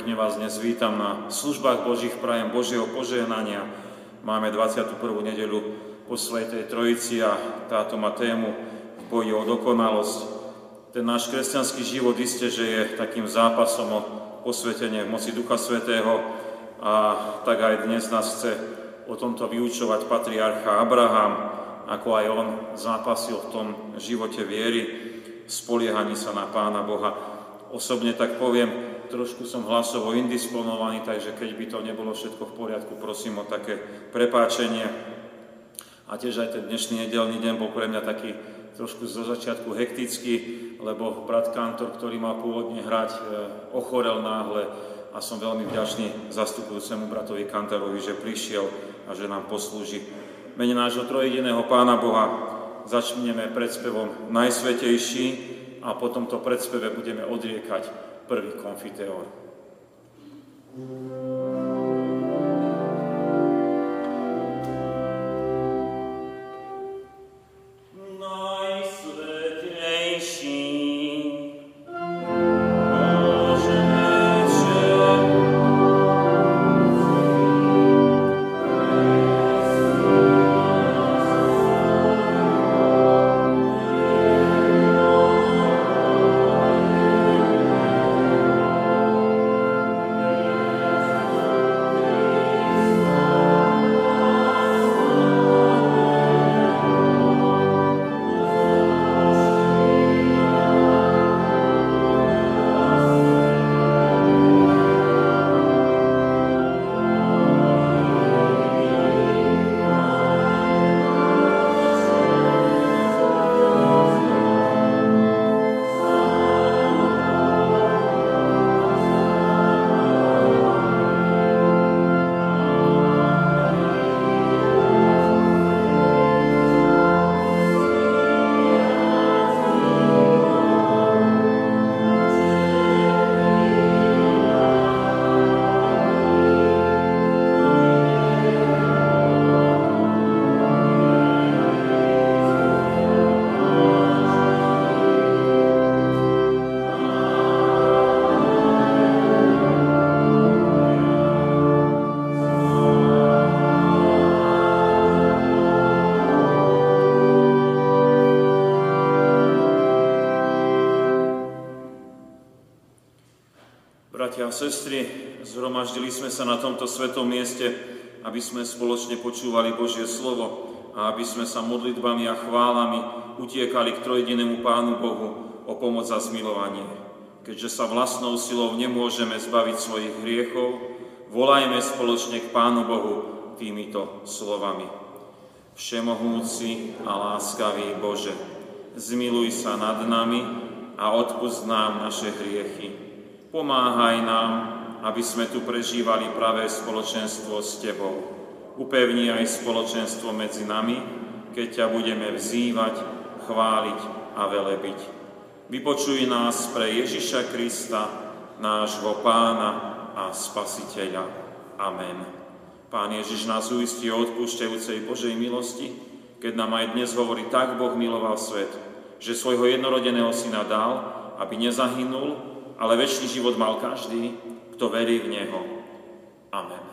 pekne vás dnes vítam na službách Božích prajem Božieho požehnania. Máme 21. nedelu po Svetej Trojici a táto má tému v boji o dokonalosť. Ten náš kresťanský život isté, že je takým zápasom o posvetenie v moci Ducha Svetého a tak aj dnes nás chce o tomto vyučovať patriarcha Abraham, ako aj on zápasil v tom živote viery, spoliehaní sa na Pána Boha osobne tak poviem, trošku som hlasovo indisponovaný, takže keď by to nebolo všetko v poriadku, prosím o také prepáčenie. A tiež aj ten dnešný nedelný deň bol pre mňa taký trošku zo začiatku hektický, lebo brat kantor, ktorý mal pôvodne hrať, e, ochorel náhle a som veľmi vďačný zastupujúcemu bratovi Kantarovi, že prišiel a že nám poslúži. Mene nášho trojediného Pána Boha začneme predspevom Najsvetejší, a po tomto predspeve budeme odriekať prvi konfiteor. You sestry, zhromaždili sme sa na tomto svetom mieste, aby sme spoločne počúvali Božie slovo a aby sme sa modlitbami a chválami utiekali k trojedinému Pánu Bohu o pomoc a zmilovanie. Keďže sa vlastnou silou nemôžeme zbaviť svojich hriechov, volajme spoločne k Pánu Bohu týmito slovami. Všemohúci a láskavý Bože, zmiluj sa nad nami a odpust nám naše hriechy Pomáhaj nám, aby sme tu prežívali pravé spoločenstvo s Tebou. Upevni aj spoločenstvo medzi nami, keď ťa budeme vzývať, chváliť a velebiť. Vypočuj nás pre Ježiša Krista, nášho Pána a Spasiteľa. Amen. Pán Ježiš nás uistí o odpúšťajúcej Božej milosti, keď nám aj dnes hovorí, tak Boh miloval svet, že svojho jednorodeného syna dal, aby nezahynul, ale väčší život mal každý, kto verí v Neho. Amen.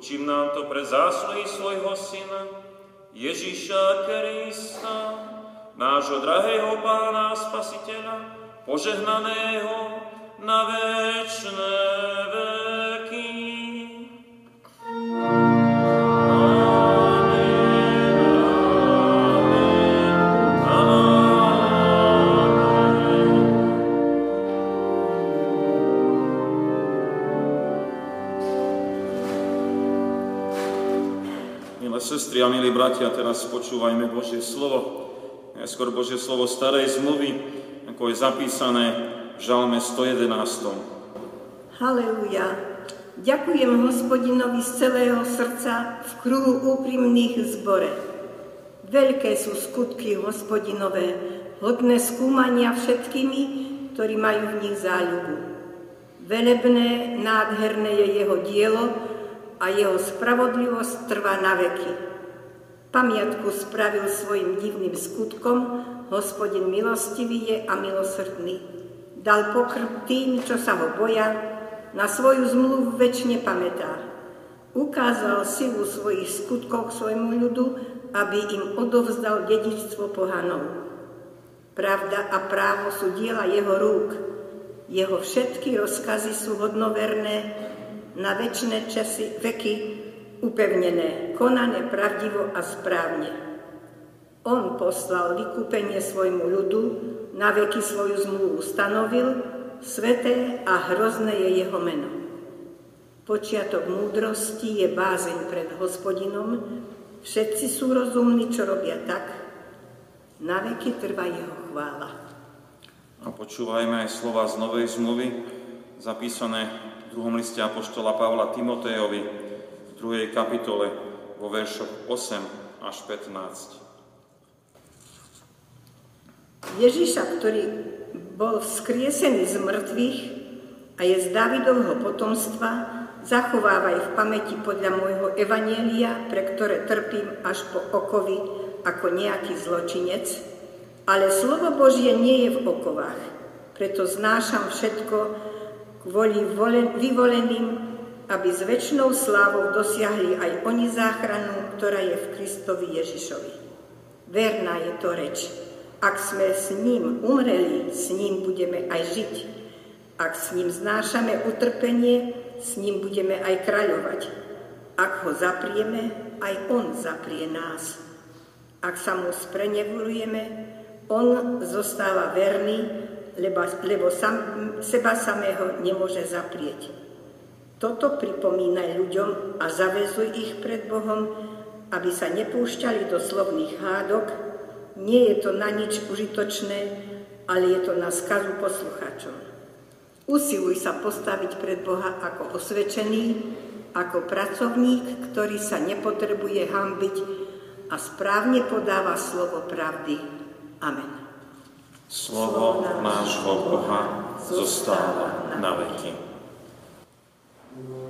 Učím nám to pre zásluhy svojho Syna, Ježíša Krista, nášho drahého Pána Spasiteľa, požehnaného na večné veky. Sestry a milí bratia, teraz počúvajme Božie slovo. Najskôr Božie slovo starej zmluvy, ako je zapísané v žalme 111. Haleluja. Ďakujem hospodinovi z celého srdca v kruhu úprimných zbore. Veľké sú skutky hospodinové, hodné skúmania všetkými, ktorí majú v nich záľubu. Velebné, nádherné je jeho dielo, a jeho spravodlivosť trvá na veky. Pamiatku spravil svojim divným skutkom, hospodin milostivý je a milosrdný. Dal pokrm tým, čo sa ho boja, na svoju zmluvu väčšine pamätá. Ukázal silu svojich skutkov svojmu ľudu, aby im odovzdal dedičstvo pohanov. Pravda a právo sú diela jeho rúk. Jeho všetky rozkazy sú hodnoverné na väčšie časy, veky upevnené, konané pravdivo a správne. On poslal vykúpenie svojmu ľudu, na veky svoju zmluvu stanovil, sveté a hrozné je jeho meno. Počiatok múdrosti je bázeň pred hospodinom, všetci sú rozumní, čo robia tak, na veky trvá jeho chvála. A počúvajme aj slova z Novej zmluvy, zapísané druhom liste Apoštola Pavla Timotejovi v druhej kapitole vo veršoch 8 až 15. Ježiša, ktorý bol vzkriesený z mŕtvych a je z Davidovho potomstva, zachovávaj v pamäti podľa môjho evanielia, pre ktoré trpím až po okovy ako nejaký zločinec, ale slovo Božie nie je v okovách, preto znášam všetko, kvôli vyvoleným, aby s väčšnou slávou dosiahli aj oni záchranu, ktorá je v Kristovi Ježišovi. Verná je to reč. Ak sme s ním umreli, s ním budeme aj žiť. Ak s ním znášame utrpenie, s ním budeme aj kráľovať. Ak ho zaprieme, aj on zaprie nás. Ak sa mu sprenevolujeme, on zostáva verný lebo, lebo sam, seba samého nemôže zaprieť. Toto pripomínaj ľuďom a zavezuj ich pred Bohom, aby sa nepúšťali do slovných hádok. Nie je to na nič užitočné, ale je to na skazu poslucháčom. Usiluj sa postaviť pred Boha ako osvedčený, ako pracovník, ktorý sa nepotrebuje hambiť a správne podáva slovo pravdy. Amen. Slovo nášho Boha zostáva na veky. Amen.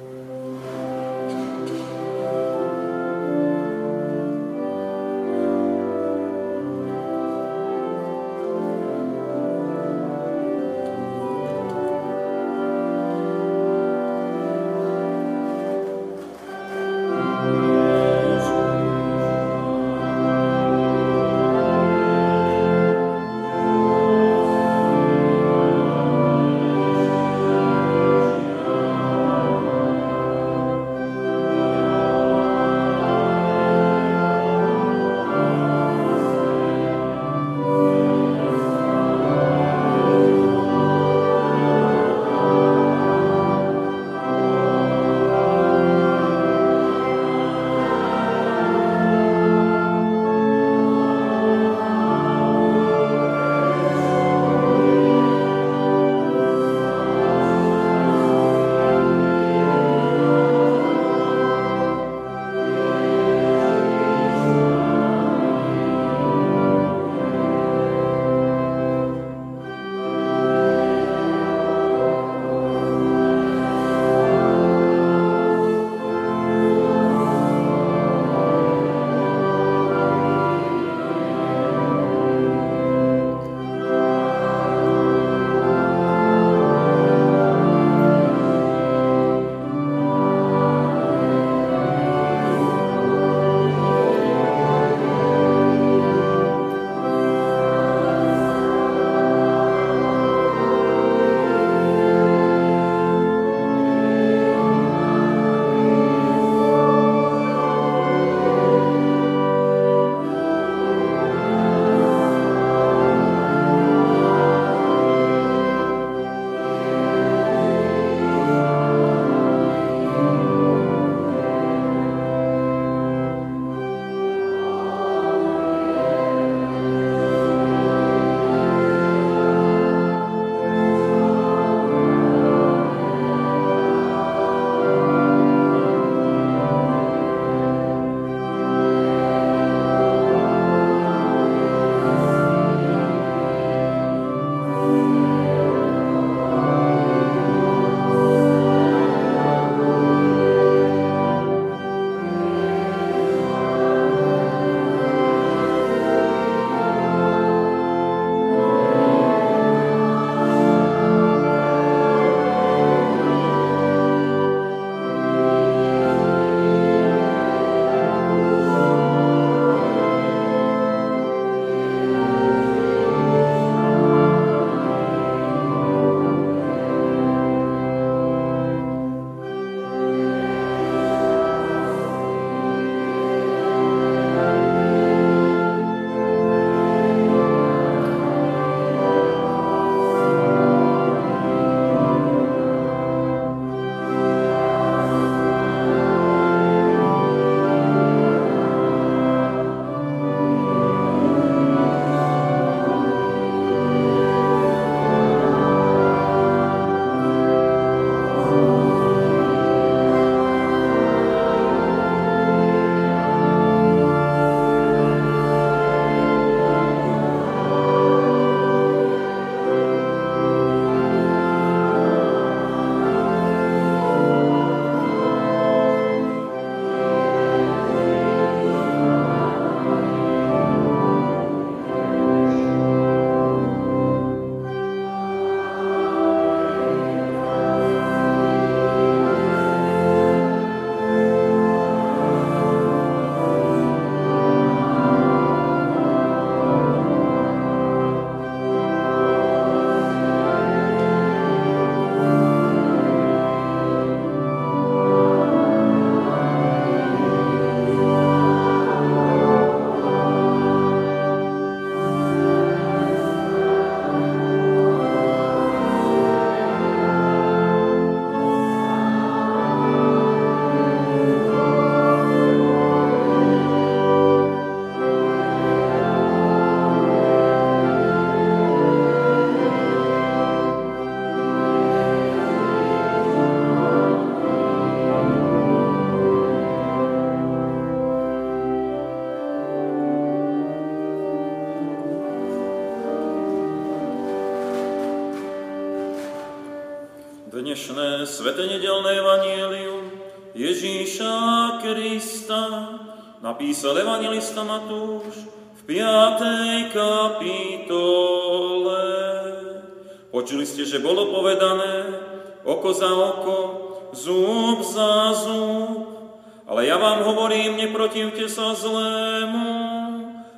Svete nedelné evanielium Ježíša Krista napísal evangelista Matúš v 5. kapitole. Počuli ste, že bolo povedané oko za oko, zub za zub, ale ja vám hovorím, neprotivte sa zlému.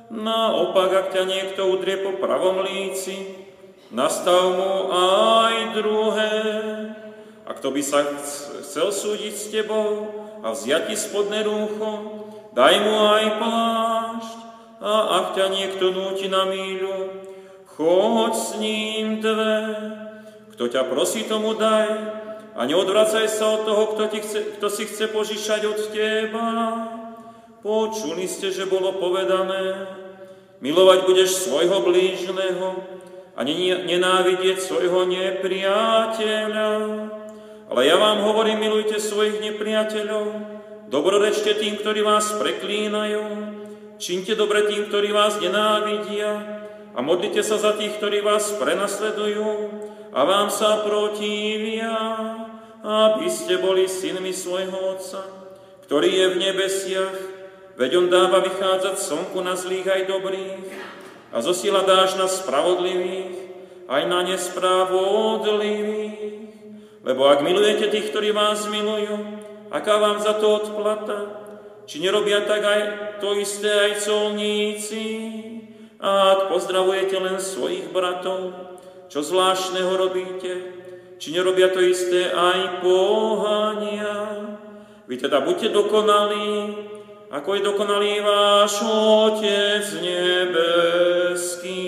Naopak, ak ťa niekto udrie po pravom líci, nastav mu aj druhé. A kto by sa chcel súdiť s tebou a vziať ti spodné rúcho, daj mu aj plášť. A ak ťa niekto núti na míľu, choď s ním dve. Kto ťa prosí, tomu daj. A neodvracaj sa od toho, kto, ti chce, kto si chce požičať od teba. Počuli ste, že bolo povedané, milovať budeš svojho blížneho a nenávidieť svojho nepriateľa. Ale ja vám hovorím, milujte svojich nepriateľov, dobrorečte tým, ktorí vás preklínajú, činte dobre tým, ktorí vás nenávidia a modlite sa za tých, ktorí vás prenasledujú a vám sa protivia, aby ste boli synmi svojho Otca, ktorý je v nebesiach, veď On dáva vychádzať slnku na zlých aj dobrých a zosiela dáš na spravodlivých aj na nespravodlivých. Lebo ak milujete tých, ktorí vás milujú, aká vám za to odplata? Či nerobia tak aj to isté aj colníci? A ak pozdravujete len svojich bratov, čo zvláštneho robíte? Či nerobia to isté aj pohania? Vy teda buďte dokonalí, ako je dokonalý váš Otec nebeský.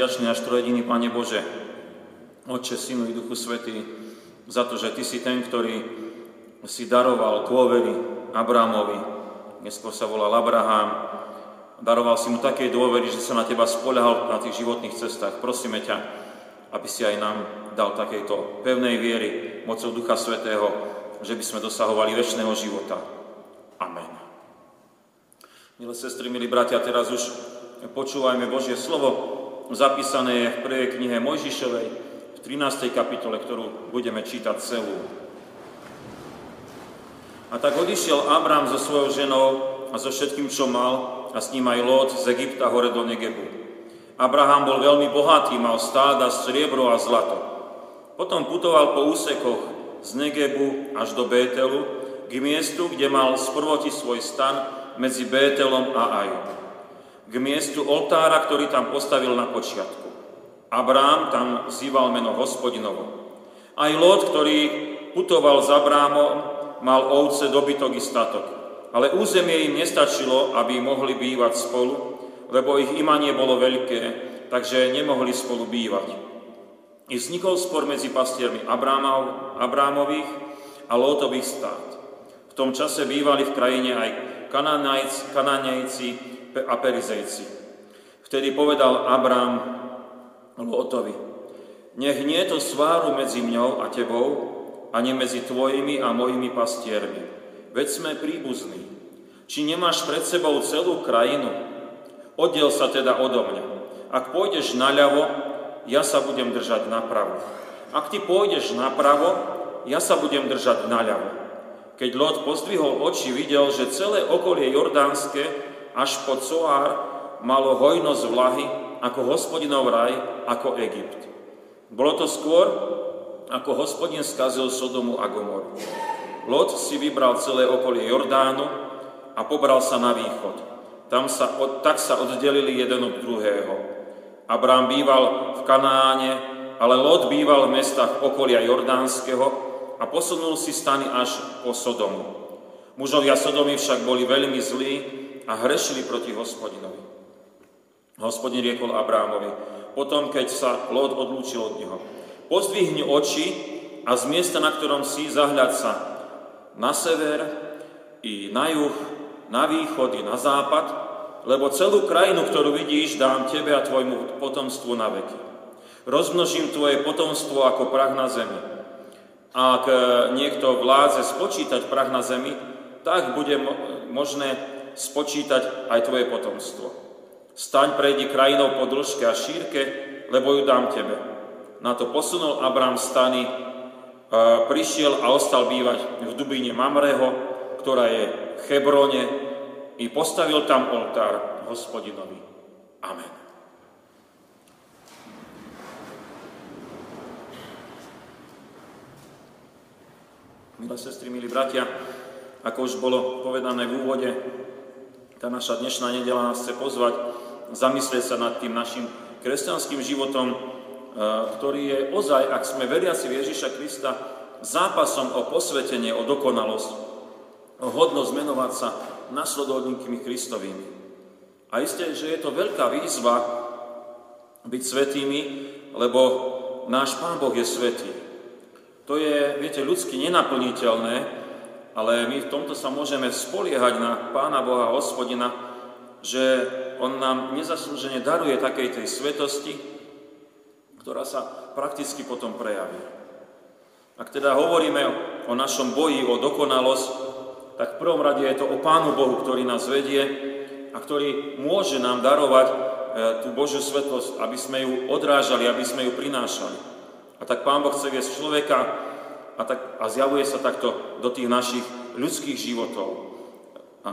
Vďační náš trojediný Pane Bože, Otče, Synu i Duchu Svetý, za to, že Ty si ten, ktorý si daroval dôvery Abrahamovi. Neskôr sa volal Abraham. Daroval si mu také dôvery, že sa na Teba spoľahal na tých životných cestách. Prosíme ťa, aby si aj nám dal takejto pevnej viery mocou Ducha Svetého, že by sme dosahovali väčšného života. Amen. Milé sestry, milí bratia, teraz už počúvajme Božie slovo, zapísané je v prvej knihe Mojžišovej, v 13. kapitole, ktorú budeme čítať celú. A tak odišiel Abram so svojou ženou a so všetkým, čo mal, a s ním aj Lot z Egypta hore do Negebu. Abraham bol veľmi bohatý, mal stáda, striebro a zlato. Potom putoval po úsekoch z Negebu až do Bételu, k miestu, kde mal sprvoti svoj stan, medzi Bételom a Ajom. K miestu oltára, ktorý tam postavil na počiatku. Abrám tam zýval meno hospodinovo. Aj Lot, ktorý putoval za Abrámom, mal ovce, dobytok i statok. Ale územie im nestačilo, aby mohli bývať spolu, lebo ich imanie bolo veľké, takže nemohli spolu bývať. I vznikol spor medzi pastiermi Abrámov, Abrámových a Lótových stát. V tom čase bývali v krajine aj Kananejci a Perizejci. Vtedy povedal Abrám Lotovi, nech nie to sváru medzi mňou a tebou, ani medzi tvojimi a mojimi pastiermi. Veď sme príbuzní. Či nemáš pred sebou celú krajinu? Oddiel sa teda odo mňa. Ak pôjdeš naľavo, ja sa budem držať napravo. Ak ty pôjdeš napravo, ja sa budem držať naľavo. Keď Lot pozdvihol oči, videl, že celé okolie Jordánske až po Coár malo hojnosť vlahy ako hospodinov raj, ako Egypt. Bolo to skôr, ako hospodin skazil Sodomu a Gomoru. Lot si vybral celé okolie Jordánu a pobral sa na východ. Tam sa, tak sa oddelili jeden od druhého. Abrám býval v Kanáne, ale Lot býval v mestách okolia Jordánskeho, a posunul si stany až po Sodomu. Mužovia Sodomy však boli veľmi zlí a hrešili proti hospodinovi. Hospodin riekol Abrámovi, potom keď sa Lód odlúčil od neho. Pozdvihni oči a z miesta, na ktorom si, zahľad sa na sever i na juh, na východ i na západ, lebo celú krajinu, ktorú vidíš, dám tebe a tvojmu potomstvu na veky. Rozmnožím tvoje potomstvo ako prach na zemi ak e, niekto vládze spočítať prach na zemi, tak bude možné spočítať aj tvoje potomstvo. Staň, prejdi krajinou po dĺžke a šírke, lebo ju dám tebe. Na to posunul Abrám stany, e, prišiel a ostal bývať v Dubíne Mamreho, ktorá je v Hebrone, i postavil tam oltár hospodinovi. Amen. Milé sestry, milí bratia, ako už bolo povedané v úvode, tá naša dnešná nedela nás chce pozvať zamyslieť sa nad tým našim kresťanským životom, e, ktorý je ozaj, ak sme veriaci Ježiša Krista, zápasom o posvetenie, o dokonalosť, o hodnosť menovať sa nasledovníkmi Kristovými. A isté, že je to veľká výzva byť svetými, lebo náš Pán Boh je svetý. To je, viete, ľudsky nenaplniteľné, ale my v tomto sa môžeme spoliehať na Pána Boha Hospodina, že On nám nezaslúžene daruje takej tej svetosti, ktorá sa prakticky potom prejaví. Ak teda hovoríme o našom boji, o dokonalosť, tak v prvom rade je to o Pánu Bohu, ktorý nás vedie a ktorý môže nám darovať e, tú Božiu svetosť, aby sme ju odrážali, aby sme ju prinášali. A tak Pán Boh chce viesť človeka a, tak, a zjavuje sa takto do tých našich ľudských životov. A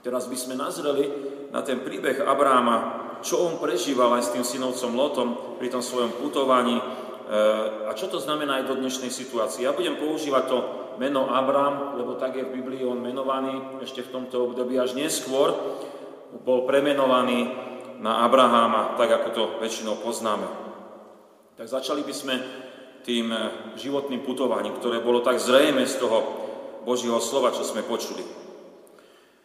teraz by sme nazreli na ten príbeh Abráma, čo on prežíval aj s tým synovcom Lotom pri tom svojom putovaní e, a čo to znamená aj do dnešnej situácie. Ja budem používať to meno Abrám, lebo tak je v Biblii on menovaný, ešte v tomto období až neskôr bol premenovaný na Abraháma, tak ako to väčšinou poznáme. Tak začali by sme tým eh, životným putovaním, ktoré bolo tak zrejme z toho Božieho slova, čo sme počuli.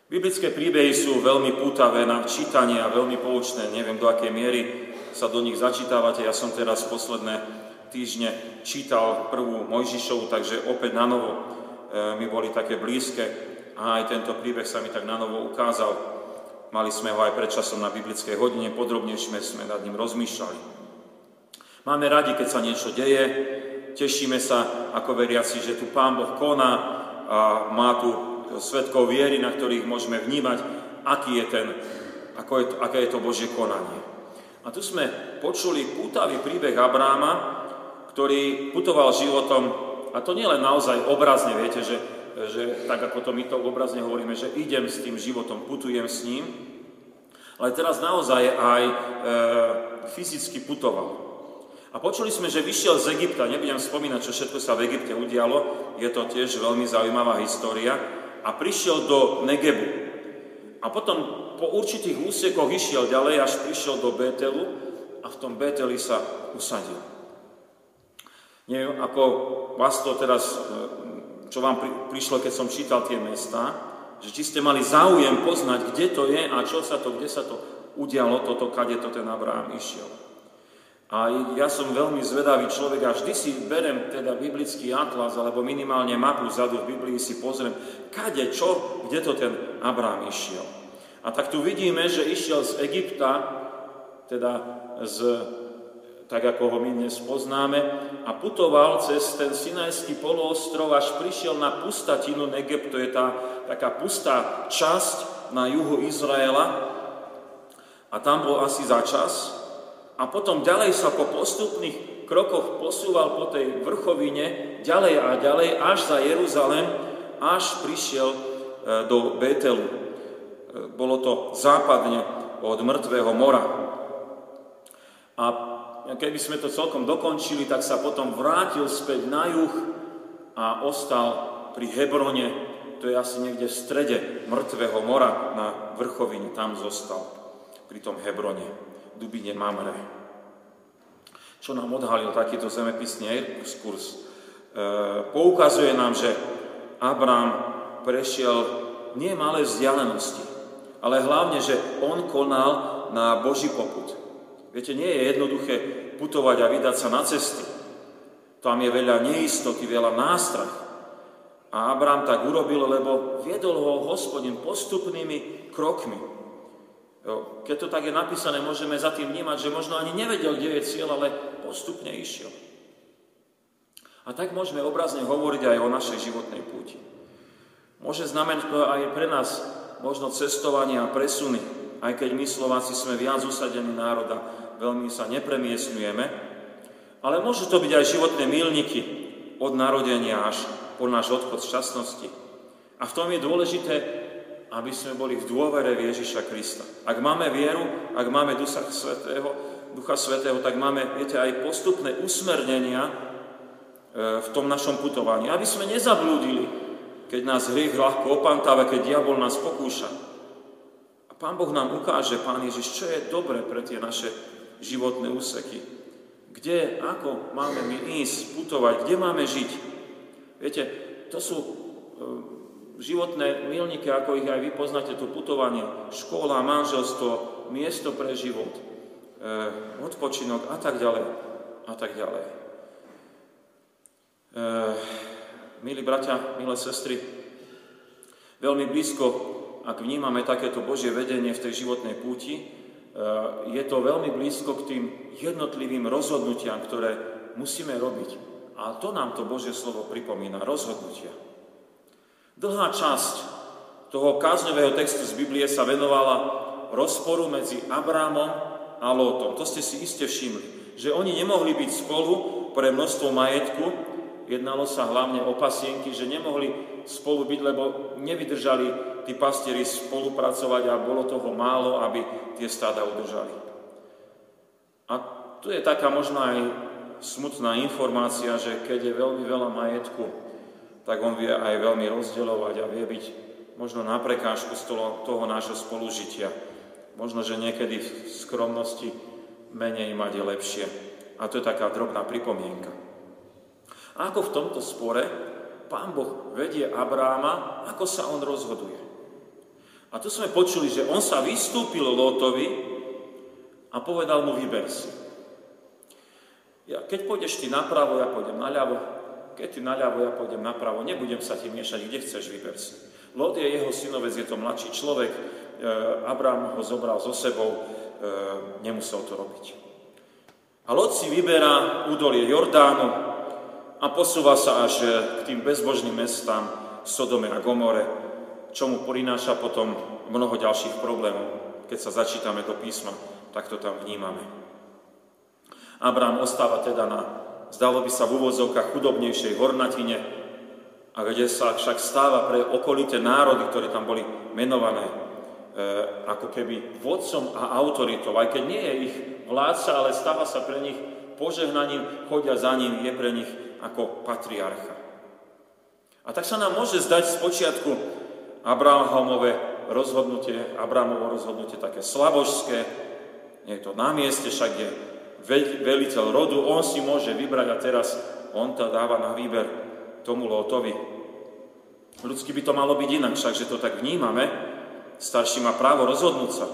Biblické príbehy sú veľmi pútavé na čítanie a veľmi poučné. Neviem, do akej miery sa do nich začítavate. Ja som teraz posledné týždne čítal prvú Mojžišovu, takže opäť na novo e, mi boli také blízke a aj tento príbeh sa mi tak na novo ukázal. Mali sme ho aj pred časom na biblickej hodine, podrobnejšie sme nad ním rozmýšľali. Máme radi, keď sa niečo deje, tešíme sa ako veriaci, že tu Pán Boh koná a má tu svetkov viery, na ktorých môžeme vnímať, aký je ten, ako je aké je to Božie konanie. A tu sme počuli pútavý príbeh Abráma, ktorý putoval životom, a to nie len naozaj obrazne, viete, že, že tak ako to my to obrazne hovoríme, že idem s tým životom, putujem s ním, ale teraz naozaj aj e, fyzicky putoval. A počuli sme, že vyšiel z Egypta, nebudem spomínať, čo všetko sa v Egypte udialo, je to tiež veľmi zaujímavá história, a prišiel do Negebu. A potom po určitých úsekoch išiel ďalej, až prišiel do Betelu a v tom Beteli sa usadil. Neviem, ako vás to teraz, e, čo vám prišlo, keď som čítal tie mesta, že či ste mali záujem poznať, kde to je a čo sa to, kde sa to udialo, toto, kade to ten Abraham išiel. A ja som veľmi zvedavý človek a vždy si berem teda biblický atlas alebo minimálne mapu vzadu v Biblii si pozriem, kade, čo, kde to ten Abrám išiel. A tak tu vidíme, že išiel z Egypta, teda z, tak ako ho my dnes poznáme, a putoval cez ten Sinajský poloostrov, až prišiel na pustatinu Negeb, to je tá taká pustá časť na juhu Izraela. A tam bol asi za čas, a potom ďalej sa po postupných krokoch posúval po tej vrchovine ďalej a ďalej až za Jeruzalem, až prišiel e, do Betelu. E, bolo to západne od mŕtvého mora. A keby sme to celkom dokončili, tak sa potom vrátil späť na juh a ostal pri Hebrone, to je asi niekde v strede mŕtvého mora na vrchovine, tam zostal pri tom Hebrone. Dubine Mamre. Čo nám odhalil takýto zemepisný exkurs? E, poukazuje nám, že Abrám prešiel nie malé vzdialenosti, ale hlavne, že on konal na Boží poput. Viete, nie je jednoduché putovať a vydať sa na cesty. Tam je veľa neistoty, veľa nástrach. A Abrám tak urobil, lebo viedol ho hospodin postupnými krokmi. Keď to tak je napísané, môžeme za tým vnímať, že možno ani nevedel, kde je cieľ, ale postupne išiel. A tak môžeme obrazne hovoriť aj o našej životnej púti. Môže znamenať to aj pre nás možno cestovanie a presuny, aj keď my Slováci sme viac usadení národa, veľmi sa nepremiestňujeme, ale môžu to byť aj životné milníky od narodenia až po náš odchod z časnosti. A v tom je dôležité aby sme boli v dôvere v Ježiša Krista. Ak máme vieru, ak máme Ducha Svetého, Ducha Svetého, tak máme, viete, aj postupné usmernenia e, v tom našom putovaní. Aby sme nezablúdili, keď nás hriech ľahko opantáva, keď diabol nás pokúša. A Pán Boh nám ukáže, Pán Ježiš, čo je dobre pre tie naše životné úseky. Kde, ako máme my ísť, putovať, kde máme žiť. Viete, to sú e, životné milníky, ako ich aj vy poznáte, to putovanie, škola, manželstvo, miesto pre život, e, odpočinok a tak ďalej a tak ďalej. E, milí bratia, milé sestry, veľmi blízko, ak vnímame takéto Božie vedenie v tej životnej púti, e, je to veľmi blízko k tým jednotlivým rozhodnutiam, ktoré musíme robiť. A to nám to Božie slovo pripomína, rozhodnutia. Dlhá časť toho kázňového textu z Biblie sa venovala rozporu medzi Abrámom a Lótom. To ste si iste všimli, že oni nemohli byť spolu pre množstvo majetku, jednalo sa hlavne o pasienky, že nemohli spolu byť, lebo nevydržali tí pastieri spolupracovať a bolo toho málo, aby tie stáda udržali. A tu je taká možná aj smutná informácia, že keď je veľmi veľa majetku, tak on vie aj veľmi rozdeľovať a vie byť možno na prekážku z toho, toho nášho spolužitia. Možno, že niekedy v skromnosti menej mať je lepšie. A to je taká drobná pripomienka. Ako v tomto spore Pán Boh vedie Abráma, ako sa on rozhoduje. A tu sme počuli, že on sa vystúpil Lótovi A povedal mu, vyber si. Ja, keď pôjdeš ty napravo, ja pôjdem naľavo. Keď ty naľavo, ja pôjdem napravo. Nebudem sa ti miešať, kde chceš, vyber si. Lot je jeho synovec, je to mladší človek. E, Abraham ho zobral so sebou, e, nemusel to robiť. A Lot si vyberá údolie Jordánu a posúva sa až k tým bezbožným mestám Sodome a Gomore, čo mu prináša potom mnoho ďalších problémov. Keď sa začítame do písma, tak to tam vnímame. Abraham ostáva teda na, zdalo by sa v úvodzovkách, chudobnejšej hornatine, a kde sa však stáva pre okolité národy, ktoré tam boli menované, e, ako keby vodcom a autoritou, aj keď nie je ich vládca, ale stáva sa pre nich požehnaním, chodia za ním, je pre nich ako patriarcha. A tak sa nám môže zdať z počiatku Abrahamové rozhodnutie, Abrahamovo rozhodnutie také slabožské, nie je to na mieste, však je veliteľ rodu, on si môže vybrať a teraz on to dáva na výber tomu Lótovi. Ľudsky by to malo byť inak, že to tak vnímame. Starší má právo rozhodnúť sa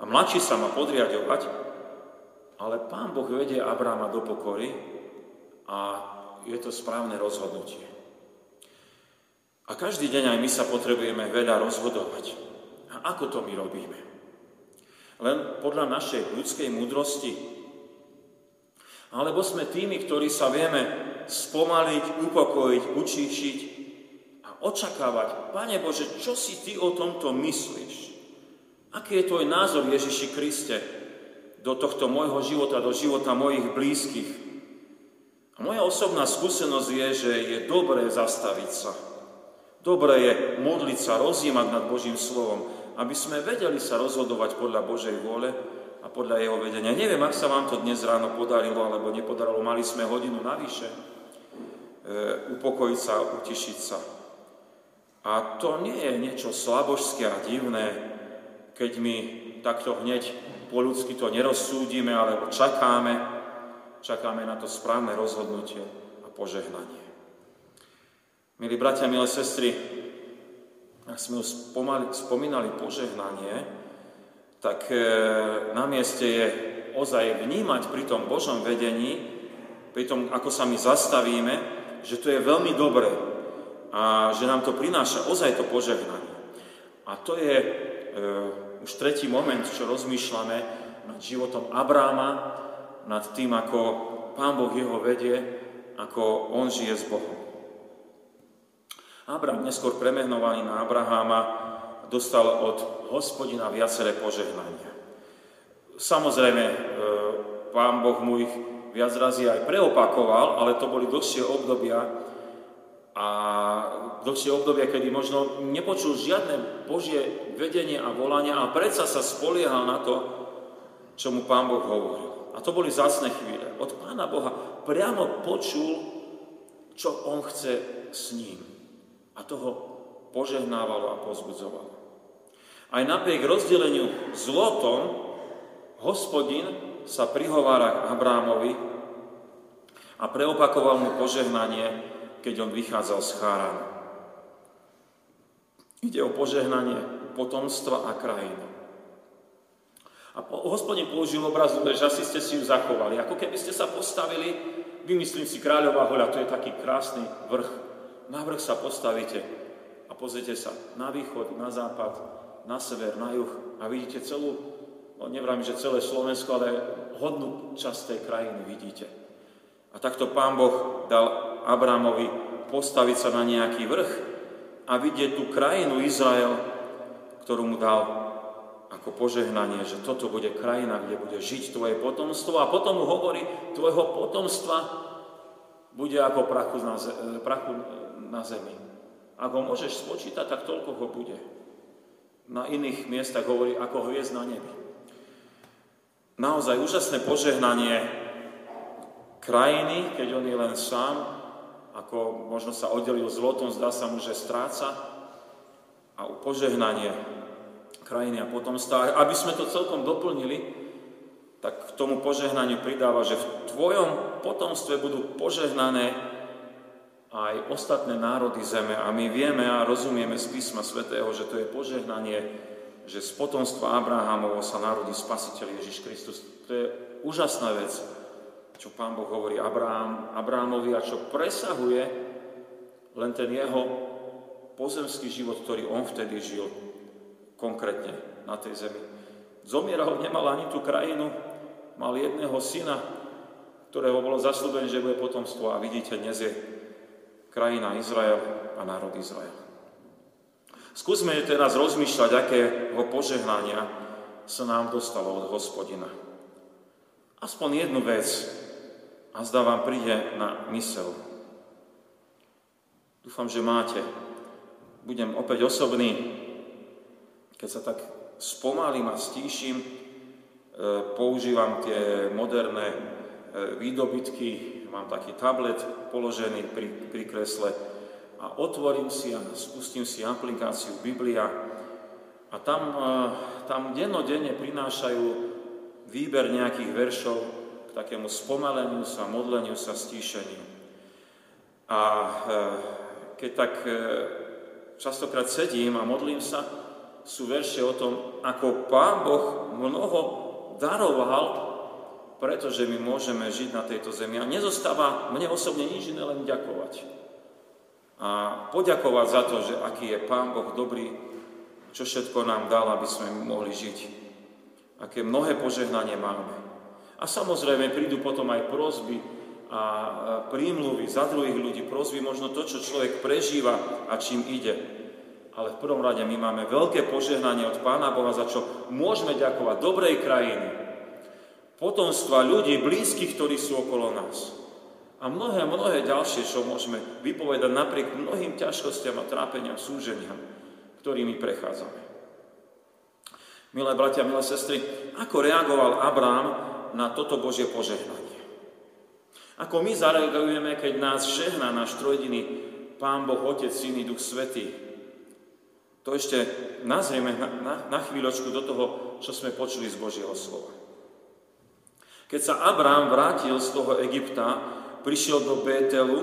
a mladší sa má podriadovať, ale Pán Boh vedie Abráma do pokory a je to správne rozhodnutie. A každý deň aj my sa potrebujeme veľa rozhodovať. A ako to my robíme? Len podľa našej ľudskej múdrosti, alebo sme tými, ktorí sa vieme spomaliť, upokojiť, učíšiť a očakávať, Pane Bože, čo si Ty o tomto myslíš? Aký je Tvoj názor, Ježiši Kriste, do tohto môjho života, do života mojich blízkych? A moja osobná skúsenosť je, že je dobré zastaviť sa. Dobré je modliť sa, rozjímať nad Božím slovom, aby sme vedeli sa rozhodovať podľa Božej vôle, a podľa jeho vedenia. Neviem, ak sa vám to dnes ráno podarilo alebo nepodarilo, mali sme hodinu navyše, e, upokojiť sa, utišiť sa. A to nie je niečo slabožské a divné, keď my takto hneď po ľudsky to nerozsúdime, alebo čakáme, čakáme na to správne rozhodnutie a požehnanie. Milí bratia, milé sestry, ak sme spomínali požehnanie, tak e, na mieste je ozaj vnímať pri tom Božom vedení, pri tom, ako sa my zastavíme, že to je veľmi dobré a že nám to prináša ozaj to požehnanie. A to je e, už tretí moment, čo rozmýšľame nad životom Abráma, nad tým, ako Pán Boh jeho vedie, ako on žije s Bohom. Abrám, neskôr premenovaný na Abraháma, dostal od hospodina viaceré požehnania. Samozrejme, e, pán Boh mu ich viac razy aj preopakoval, ale to boli dlhšie obdobia a dlhšie obdobia, kedy možno nepočul žiadne Božie vedenie a volania a predsa sa spoliehal na to, čo mu Pán Boh hovoril. A to boli zácne chvíle. Od Pána Boha priamo počul, čo On chce s ním. A toho požehnávalo a pozbudzovalo. Aj napriek rozdeleniu s Lotom, hospodin sa prihovára k Abrámovi a preopakoval mu požehnanie, keď on vychádzal z Cháranu. Ide o požehnanie potomstva a krajiny. A po, hospodin použil obraz, že asi ste si ju zachovali. Ako keby ste sa postavili, vymyslím si Kráľová hoľa, to je taký krásny vrch. Na vrch sa postavíte a pozrite sa na východ, na západ, na sever, na juh a vidíte celú, no nevrám, že celé Slovensko, ale hodnú časť tej krajiny vidíte. A takto pán Boh dal Abramovi postaviť sa na nejaký vrch a vidieť tú krajinu Izrael, ktorú mu dal ako požehnanie, že toto bude krajina, kde bude žiť tvoje potomstvo a potom mu hovorí, tvojho potomstva bude ako prachu na, prachu na zemi. Ak ho môžeš spočítať, tak toľko ho bude na iných miestach hovorí ako hviezd na nebi. Naozaj úžasné požehnanie krajiny, keď on je len sám, ako možno sa oddelil zlotom, zdá sa mu, že stráca, a požehnanie krajiny a potomstva. Aby sme to celkom doplnili, tak k tomu požehnaniu pridáva, že v tvojom potomstve budú požehnané aj ostatné národy zeme. A my vieme a rozumieme z písma svätého, že to je požehnanie že z potomstva Abrahamovo sa narodí spasiteľ Ježiš Kristus. To je úžasná vec, čo pán Boh hovorí Abraham, Abrahamovi a čo presahuje len ten jeho pozemský život, ktorý on vtedy žil konkrétne na tej zemi. Zomieral, nemal ani tú krajinu, mal jedného syna, ktorého bolo zaslúbené, že bude potomstvo a vidíte, dnes je krajina Izrael a národ Izrael. Skúsme teraz rozmýšľať, akého požehnania sa nám dostalo od hospodina. Aspoň jednu vec a zdá vám príde na mysel. Dúfam, že máte. Budem opäť osobný, keď sa tak spomalím a stíšim, e, používam tie moderné e, výdobytky, mám taký tablet položený pri, pri kresle a otvorím si a spustím si aplikáciu Biblia a tam, e, tam dennodenne prinášajú výber nejakých veršov k takému spomaleniu sa, modleniu sa, stíšeniu. A keď tak častokrát sedím a modlím sa, sú verše o tom, ako Pán Boh mnoho daroval, pretože my môžeme žiť na tejto zemi. A nezostáva mne osobne nič iné, len ďakovať. A poďakovať za to, že aký je Pán Boh dobrý, čo všetko nám dal, aby sme mohli žiť. Aké mnohé požehnanie máme. A samozrejme prídu potom aj prozby a prímluvy za druhých ľudí, prozby možno to, čo človek prežíva a čím ide ale v prvom rade my máme veľké požehnanie od Pána Boha, za čo môžeme ďakovať dobrej krajiny, potomstva ľudí, blízkych, ktorí sú okolo nás. A mnohé, mnohé ďalšie, čo môžeme vypovedať napriek mnohým ťažkostiam a trápeniam, súženiam, ktorými prechádzame. Milé bratia, milé sestry, ako reagoval Abrám na toto Božie požehnanie? Ako my zareagujeme, keď nás žehná náš trojdiny Pán Boh, Otec, Syn i Duch Svetý, to ešte nazrieme na, na, na chvíľočku do toho, čo sme počuli z Božieho slova. Keď sa Abrám vrátil z toho Egypta, prišiel do Bételu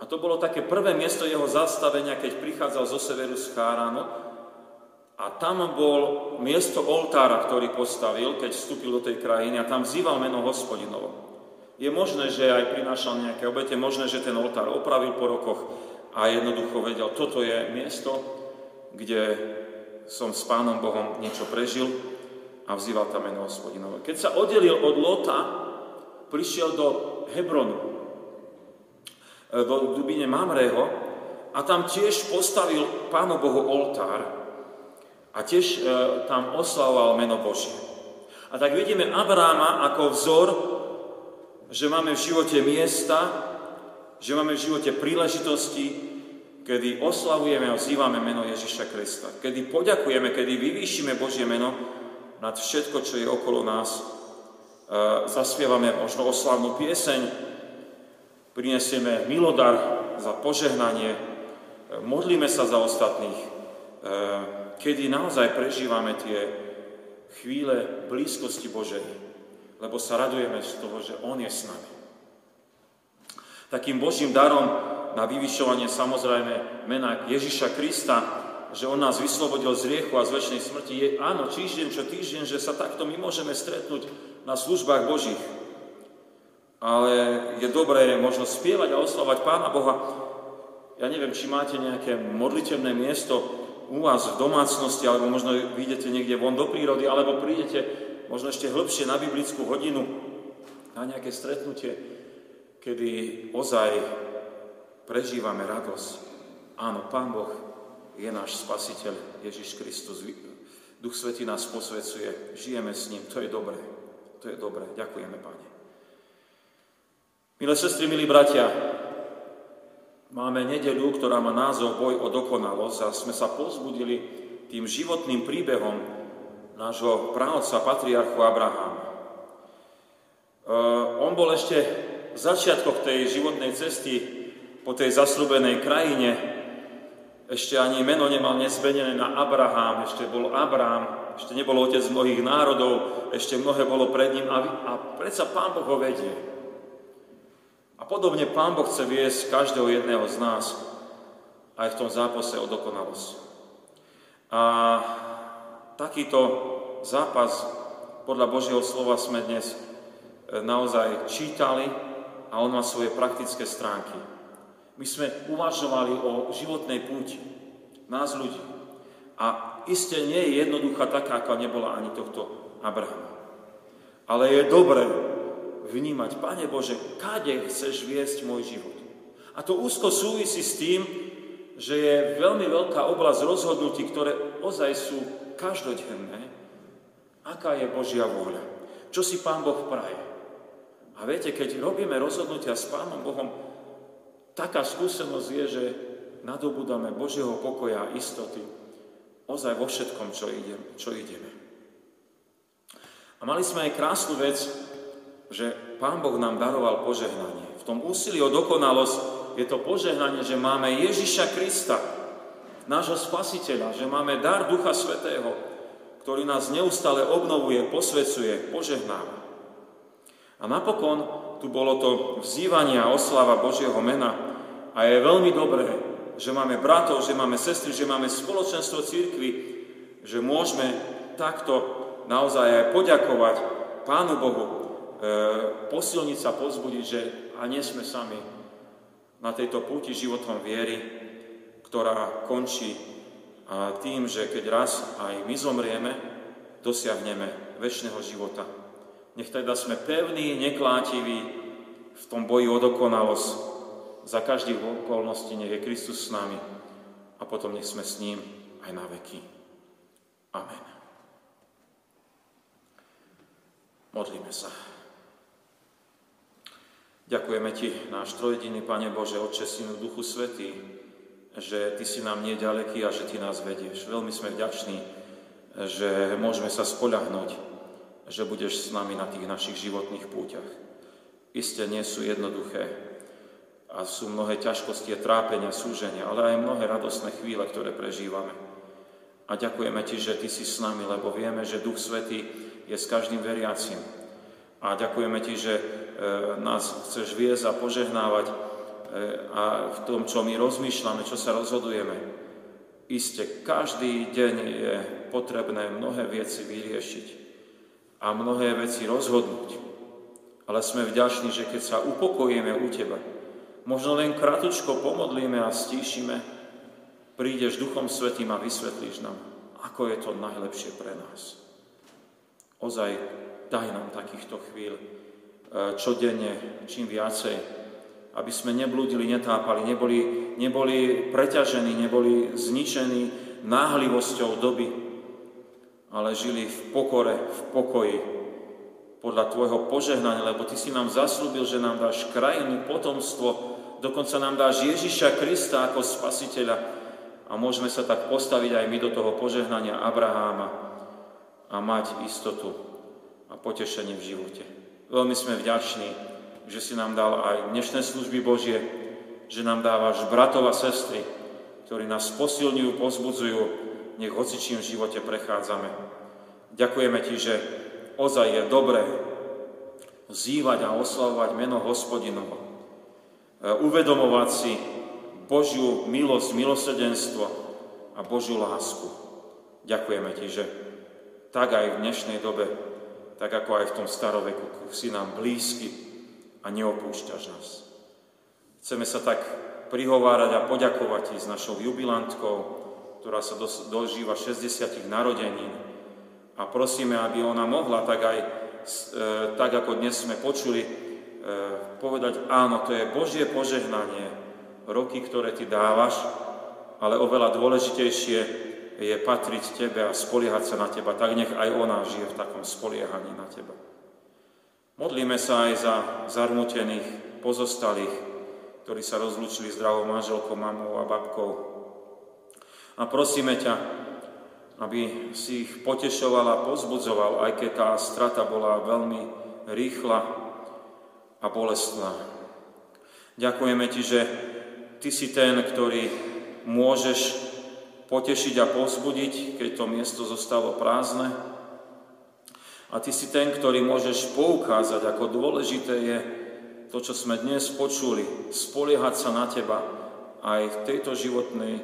a to bolo také prvé miesto jeho zastavenia, keď prichádzal zo severu z Cháranu a tam bol miesto oltára, ktorý postavil, keď vstúpil do tej krajiny a tam vzýval meno hospodinovo. Je možné, že aj prinášal nejaké obete, možné, že ten oltár opravil po rokoch a jednoducho vedel, toto je miesto, kde som s Pánom Bohom niečo prežil a vzýval tam meno hospodinové. Keď sa oddelil od Lota, prišiel do Hebronu, e, do dubine Mamreho a tam tiež postavil Pánu Bohu oltár a tiež e, tam oslavoval meno Božie. A tak vidíme Abráma ako vzor, že máme v živote miesta, že máme v živote príležitosti, kedy oslavujeme a vzývame meno Ježiša Krista, kedy poďakujeme, kedy vyvýšime Božie meno nad všetko, čo je okolo nás, e, zaspievame možno oslavnú pieseň, prinesieme milodar za požehnanie, e, modlíme sa za ostatných, e, kedy naozaj prežívame tie chvíle blízkosti Božej, lebo sa radujeme z toho, že On je s nami. Takým Božím darom na vyvyšovanie samozrejme mena Ježiša Krista, že On nás vyslobodil z riechu a z väčšnej smrti, je áno, týždeň čo týždeň, že sa takto my môžeme stretnúť na službách Božích. Ale je dobré možno spievať a oslavať Pána Boha. Ja neviem, či máte nejaké modlitevné miesto u vás v domácnosti, alebo možno vyjdete niekde von do prírody, alebo prídete možno ešte hĺbšie na biblickú hodinu, na nejaké stretnutie, kedy ozaj prežívame radosť. Áno, Pán Boh je náš spasiteľ, Ježiš Kristus. Duch Svetý nás posvecuje, žijeme s ním, to je dobré. To je dobré, ďakujeme, Pane. Milé sestry, milí bratia, máme nedeľu, ktorá má názov Boj o dokonalosť a sme sa pozbudili tým životným príbehom nášho právca, patriarchu Abrahama. E, on bol ešte v začiatkoch tej životnej cesty po tej zaslúbenej krajine, ešte ani meno nemal nezmenené na Abraham, ešte bol Abraham, ešte nebol otec mnohých národov, ešte mnohé bolo pred ním a, a predsa Pán Boh ho vedie. A podobne Pán Boh chce viesť každého jedného z nás aj v tom zápase o dokonalosť. A takýto zápas podľa Božieho slova sme dnes e, naozaj čítali a on má svoje praktické stránky. My sme uvažovali o životnej púti nás ľudí. A iste nie je jednoduchá taká, ako nebola ani tohto Abrahama. Ale je dobré vnímať, Pane Bože, kade chceš viesť môj život. A to úzko súvisí s tým, že je veľmi veľká oblasť rozhodnutí, ktoré ozaj sú každodenné. Aká je Božia vôľa? Čo si Pán Boh praje? A viete, keď robíme rozhodnutia s Pánom Bohom, taká skúsenosť je, že nadobudáme Božieho pokoja a istoty ozaj vo všetkom, čo, idem, čo ideme. A mali sme aj krásnu vec, že Pán Boh nám daroval požehnanie. V tom úsilí o dokonalosť je to požehnanie, že máme Ježiša Krista, nášho spasiteľa, že máme dar Ducha Svetého, ktorý nás neustále obnovuje, posvecuje, požehnáva. A napokon tu bolo to vzývanie a oslava Božieho mena a je veľmi dobré, že máme bratov, že máme sestry, že máme spoločenstvo církvy, že môžeme takto naozaj aj poďakovať Pánu Bohu, e, posilniť sa, pozbudiť, že a nie sme sami, na tejto púti životom viery, ktorá končí tým, že keď raz aj my zomrieme, dosiahneme väčšného života. Nech teda sme pevní, neklátiví v tom boji o dokonalosť. Za každých okolností nech je Kristus s nami a potom nech sme s ním aj na veky. Amen. Modlíme sa. Ďakujeme Ti, náš trojediný Pane Bože, Otče, Synu, Duchu Svetý, že Ty si nám nie ďaleký a že Ty nás vedieš. Veľmi sme vďační, že môžeme sa spoľahnúť, že budeš s nami na tých našich životných púťach. Isté nie sú jednoduché a sú mnohé ťažkosti a trápenia, súženia, ale aj mnohé radostné chvíle, ktoré prežívame. A ďakujeme Ti, že Ty si s nami, lebo vieme, že Duch Svetý je s každým veriacim. A ďakujeme Ti, že E, nás chceš viesť a požehnávať e, a v tom, čo my rozmýšľame, čo sa rozhodujeme. Isté, každý deň je potrebné mnohé veci vyriešiť a mnohé veci rozhodnúť. Ale sme vďační, že keď sa upokojíme u Teba, možno len kratučko pomodlíme a stíšime, prídeš Duchom Svetým a vysvetlíš nám, ako je to najlepšie pre nás. Ozaj, daj nám takýchto chvíľ, E, čodenne, čím viacej, aby sme neblúdili, netápali, neboli, neboli preťažení, neboli zničení náhlivosťou doby, ale žili v pokore, v pokoji, podľa Tvojho požehnania, lebo Ty si nám zaslúbil, že nám dáš krajinu, potomstvo, dokonca nám dáš Ježiša Krista ako spasiteľa a môžeme sa tak postaviť aj my do toho požehnania Abraháma a mať istotu a potešenie v živote. Veľmi sme vďační, že si nám dal aj dnešné služby Božie, že nám dávaš bratov a sestry, ktorí nás posilňujú, pozbudzujú, nech hocičím v živote prechádzame. Ďakujeme Ti, že ozaj je dobré vzývať a oslavovať meno hospodinovo, e, uvedomovať si Božiu milosť, milosrdenstvo a Božiu lásku. Ďakujeme Ti, že tak aj v dnešnej dobe tak ako aj v tom staroveku, si nám blízky a neopúšťaš nás. Chceme sa tak prihovárať a poďakovať ti s našou jubilantkou, ktorá sa dožíva 60 narodenín. A prosíme, aby ona mohla tak aj, e, tak ako dnes sme počuli, e, povedať, áno, to je Božie požehnanie, roky, ktoré ty dávaš, ale oveľa dôležitejšie je patriť Tebe a spoliehať sa na Teba, tak nech aj ona žije v takom spoliehaní na Teba. Modlíme sa aj za zarmutených, pozostalých, ktorí sa rozlúčili s drahou manželkou, mamou a babkou. A prosíme ťa, aby si ich potešoval a pozbudzoval, aj keď tá strata bola veľmi rýchla a bolestná. Ďakujeme Ti, že Ty si ten, ktorý môžeš potešiť a pozbudiť, keď to miesto zostalo prázdne. A ty si ten, ktorý môžeš poukázať, ako dôležité je to, čo sme dnes počuli, spoliehať sa na teba aj v tejto životnej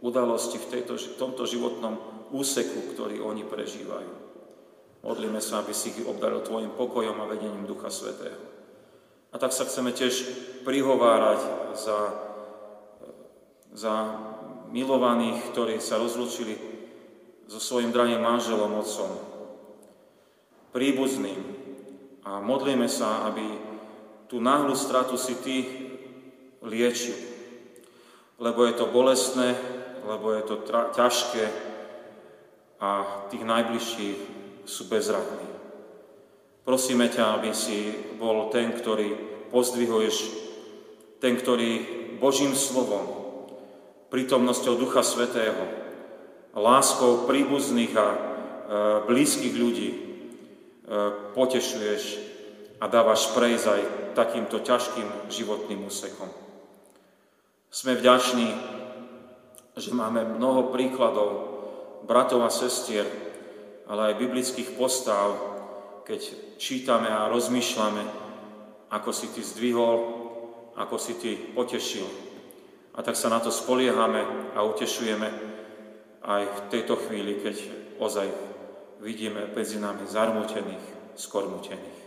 udalosti v, tejto, v tomto životnom úseku, ktorý oni prežívajú. Modlíme sa, aby si ich obdaril Tvojim pokojom a vedením Ducha Svetého. A tak sa chceme tiež prihovárať za, za milovaných, ktorí sa rozlúčili so svojim drahým manželom, otcom, príbuzným. A modlíme sa, aby tú náhlu stratu si Ty liečil. Lebo je to bolestné, lebo je to ťažké a tých najbližších sú bezradní. Prosíme ťa, aby si bol ten, ktorý pozdvihuješ, ten, ktorý Božím slovom, prítomnosťou Ducha Svetého, láskou príbuzných a e, blízkych ľudí e, potešuješ a dávaš prejsť aj takýmto ťažkým životným úsekom. Sme vďační že máme mnoho príkladov bratov a sestier, ale aj biblických postav, keď čítame a rozmýšľame, ako si ty zdvihol, ako si ty potešil. A tak sa na to spoliehame a utešujeme aj v tejto chvíli, keď ozaj vidíme medzi nami zarmutených, skormutených.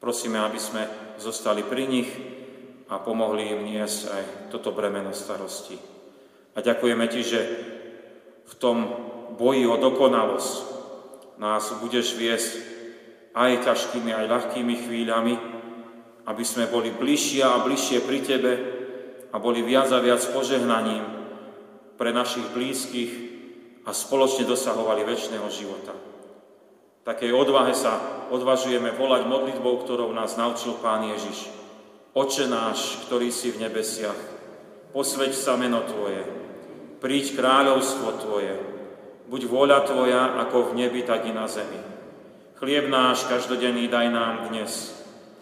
Prosíme, aby sme zostali pri nich a pomohli im niesť aj toto bremeno starosti. A ďakujeme Ti, že v tom boji o dokonalosť nás budeš viesť aj ťažkými, aj ľahkými chvíľami, aby sme boli bližšie a bližšie pri Tebe a boli viac a viac požehnaním pre našich blízkych a spoločne dosahovali väčšného života. Takej odvahe sa odvažujeme volať modlitbou, ktorou nás naučil Pán Ježiš. Oče náš, ktorý si v nebesiach, posveď sa meno Tvoje, príď kráľovstvo Tvoje, buď vôľa Tvoja ako v nebi, tak i na zemi. Chlieb náš každodenný daj nám dnes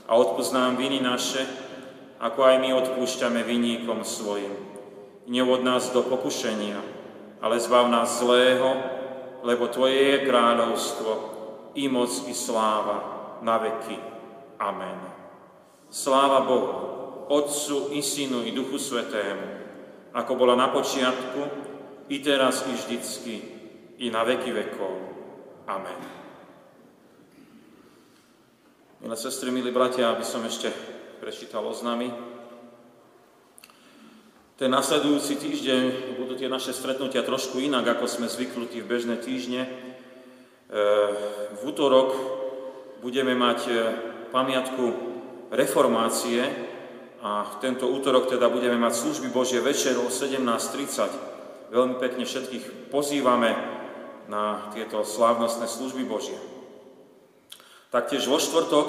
a odpúsť nám viny naše, ako aj my odpúšťame viníkom svojim. Neuvod nás do pokušenia, ale zbav nás zlého, lebo Tvoje je kráľovstvo, i moc, i sláva, na veky. Amen. Sláva Bohu, Otcu i Synu i Duchu Svetému, ako bola na počiatku, i teraz, i vždycky, i na veky vekov. Amen. Milé sestry, milí bratia, aby som ešte prečítal oznamy. Ten nasledujúci týždeň budú tie naše stretnutia trošku inak, ako sme zvyknutí v bežné týždne. E, v útorok budeme mať e, pamiatku reformácie, a tento útorok teda budeme mať služby Božie večer o 17.30. Veľmi pekne všetkých pozývame na tieto slávnostné služby Božie. Taktiež vo štvrtok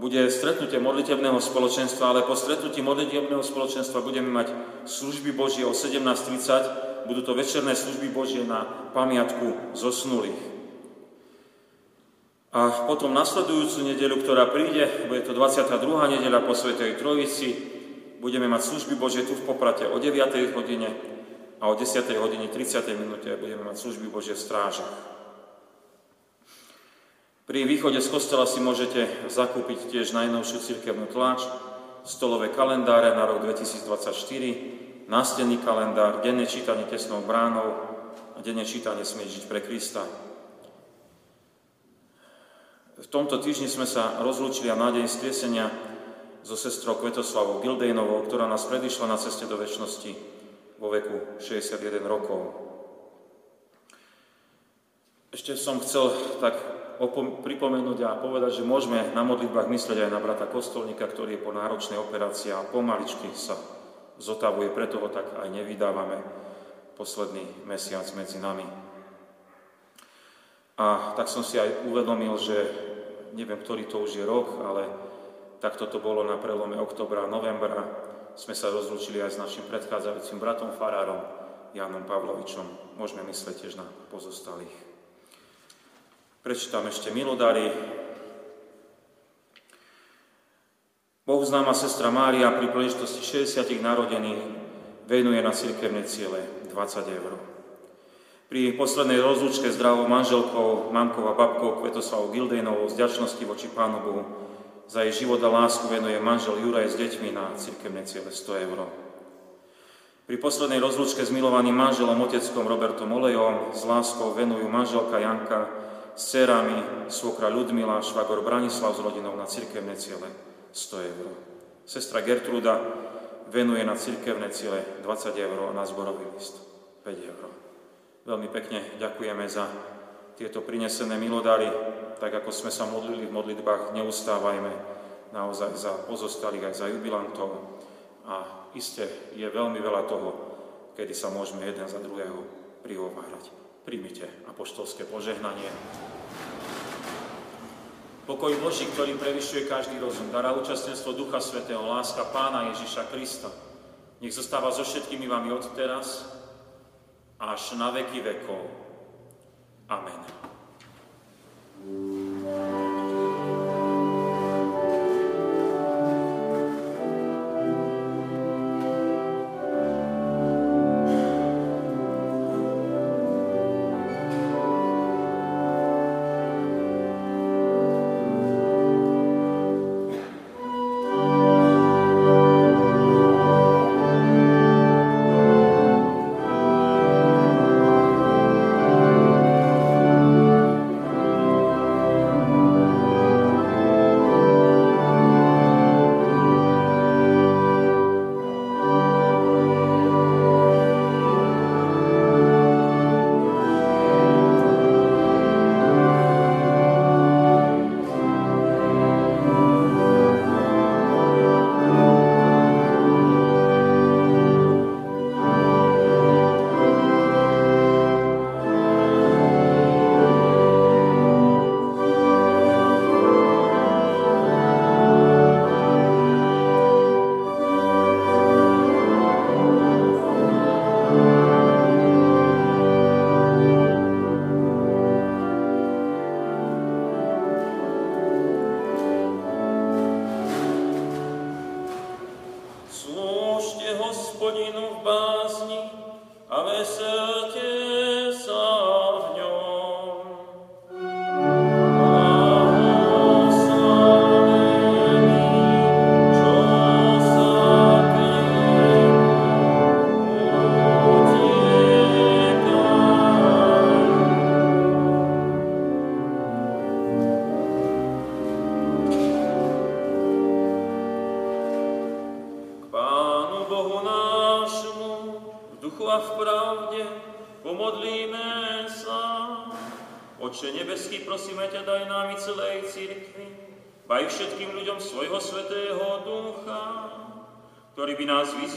bude stretnutie modlitebného spoločenstva, ale po stretnutí modlitebného spoločenstva budeme mať služby Božie o 17.30. Budú to večerné služby Božie na pamiatku zosnulých. A potom nasledujúcu nedeľu, ktorá príde, bude to 22. nedeľa po Svetej Trojici, budeme mať služby Božie tu v Poprate o 9. hodine a o 10. hodine 30. minúte budeme mať služby Božie v strážach. Pri východe z kostela si môžete zakúpiť tiež najnovšiu cirkevnú tlač, stolové kalendáre na rok 2024, nástenný kalendár, denné čítanie tesnou bránou a denné čítanie Smieť žiť pre Krista. V tomto týždni sme sa rozlúčili a nádej stiesenia so sestrou Kvetoslavou Gildejnovou, ktorá nás predišla na ceste do väčšnosti vo veku 61 rokov. Ešte som chcel tak pripomenúť a povedať, že môžeme na modlitbách myslieť aj na brata Kostolníka, ktorý je po náročnej operácii a pomaličky sa zotavuje, preto ho tak aj nevydávame posledný mesiac medzi nami. A tak som si aj uvedomil, že neviem, ktorý to už je rok, ale takto to bolo na prelome oktobra a novembra. Sme sa rozlúčili aj s našim predchádzajúcim bratom Farárom, Jánom Pavlovičom. Môžeme myslieť tiež na pozostalých. Prečítam ešte milodary. Bohu známa sestra Mária pri príležitosti 60 narodení venuje na cirkevné ciele 20 eur. Pri poslednej rozlúčke s drahou manželkou, mamkou a babkou Kvetoslavou Gildejnovou z ďačnosti voči Pánu Bohu za jej život a lásku venuje manžel Juraj s deťmi na cirkevné ciele 100 eur. Pri poslednej rozlúčke s milovaným manželom oteckom Robertom Olejom s láskou venujú manželka Janka s cerami svokra Ľudmila, švagor Branislav s rodinou na cirkevné ciele 100 eur. Sestra Gertruda venuje na cirkevné ciele 20 eur a na zborový list 5 eur. Veľmi pekne ďakujeme za tieto prinesené milodary, tak ako sme sa modlili v modlitbách, neustávajme naozaj za pozostalých aj za jubilantov a iste je veľmi veľa toho, kedy sa môžeme jeden za druhého prihovárať. Príjmite apoštolské požehnanie. Pokoj Boží, ktorý prevyšuje každý rozum, dará účastenstvo Ducha Svetého, láska Pána Ježiša Krista, nech zostáva so všetkými vami od teraz až na veky vekov. Amen.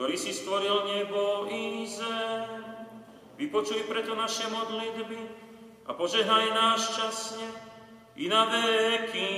ktorý si stvoril nebo i zem. Vypočuj preto naše modlitby a požehnaj nás časne i na veky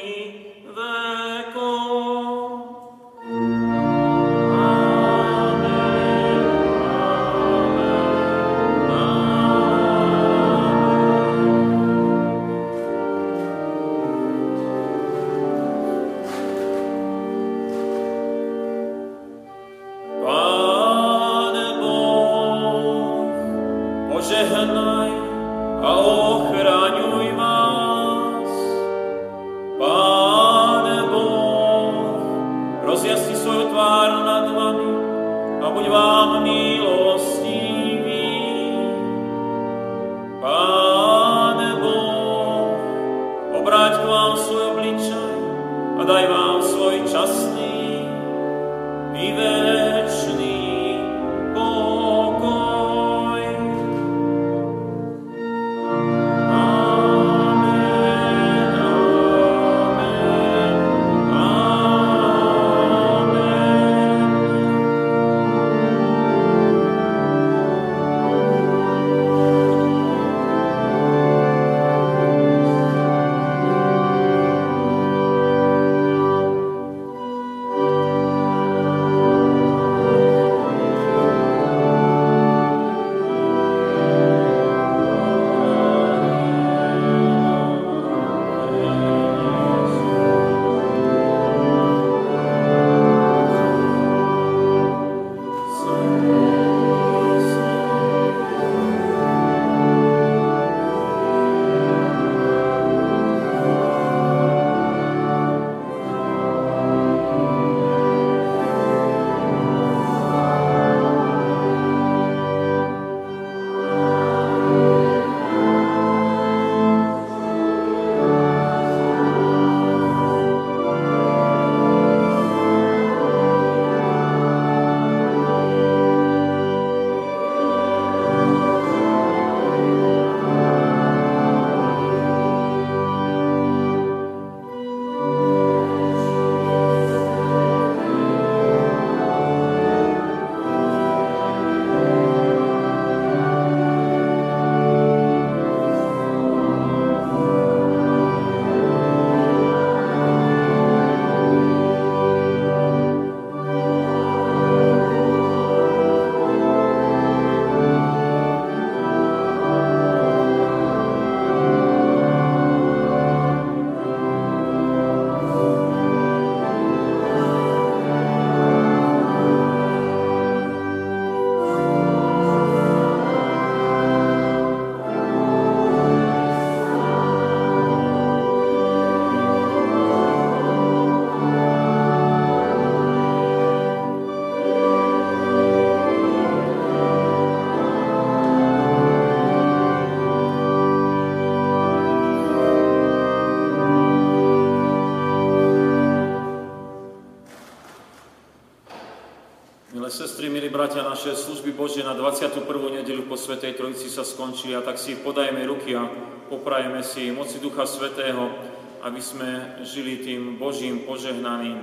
Božie na 21. nedeľu po Svetej Trojici sa skončili a tak si podajme ruky a poprajeme si moci Ducha Svetého, aby sme žili tým Božím požehnaným,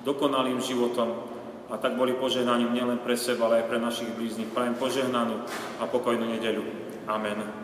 dokonalým životom a tak boli požehnaním nielen pre seba, ale aj pre našich blíznych. Prajem požehnanú a pokojnú nedeľu. Amen.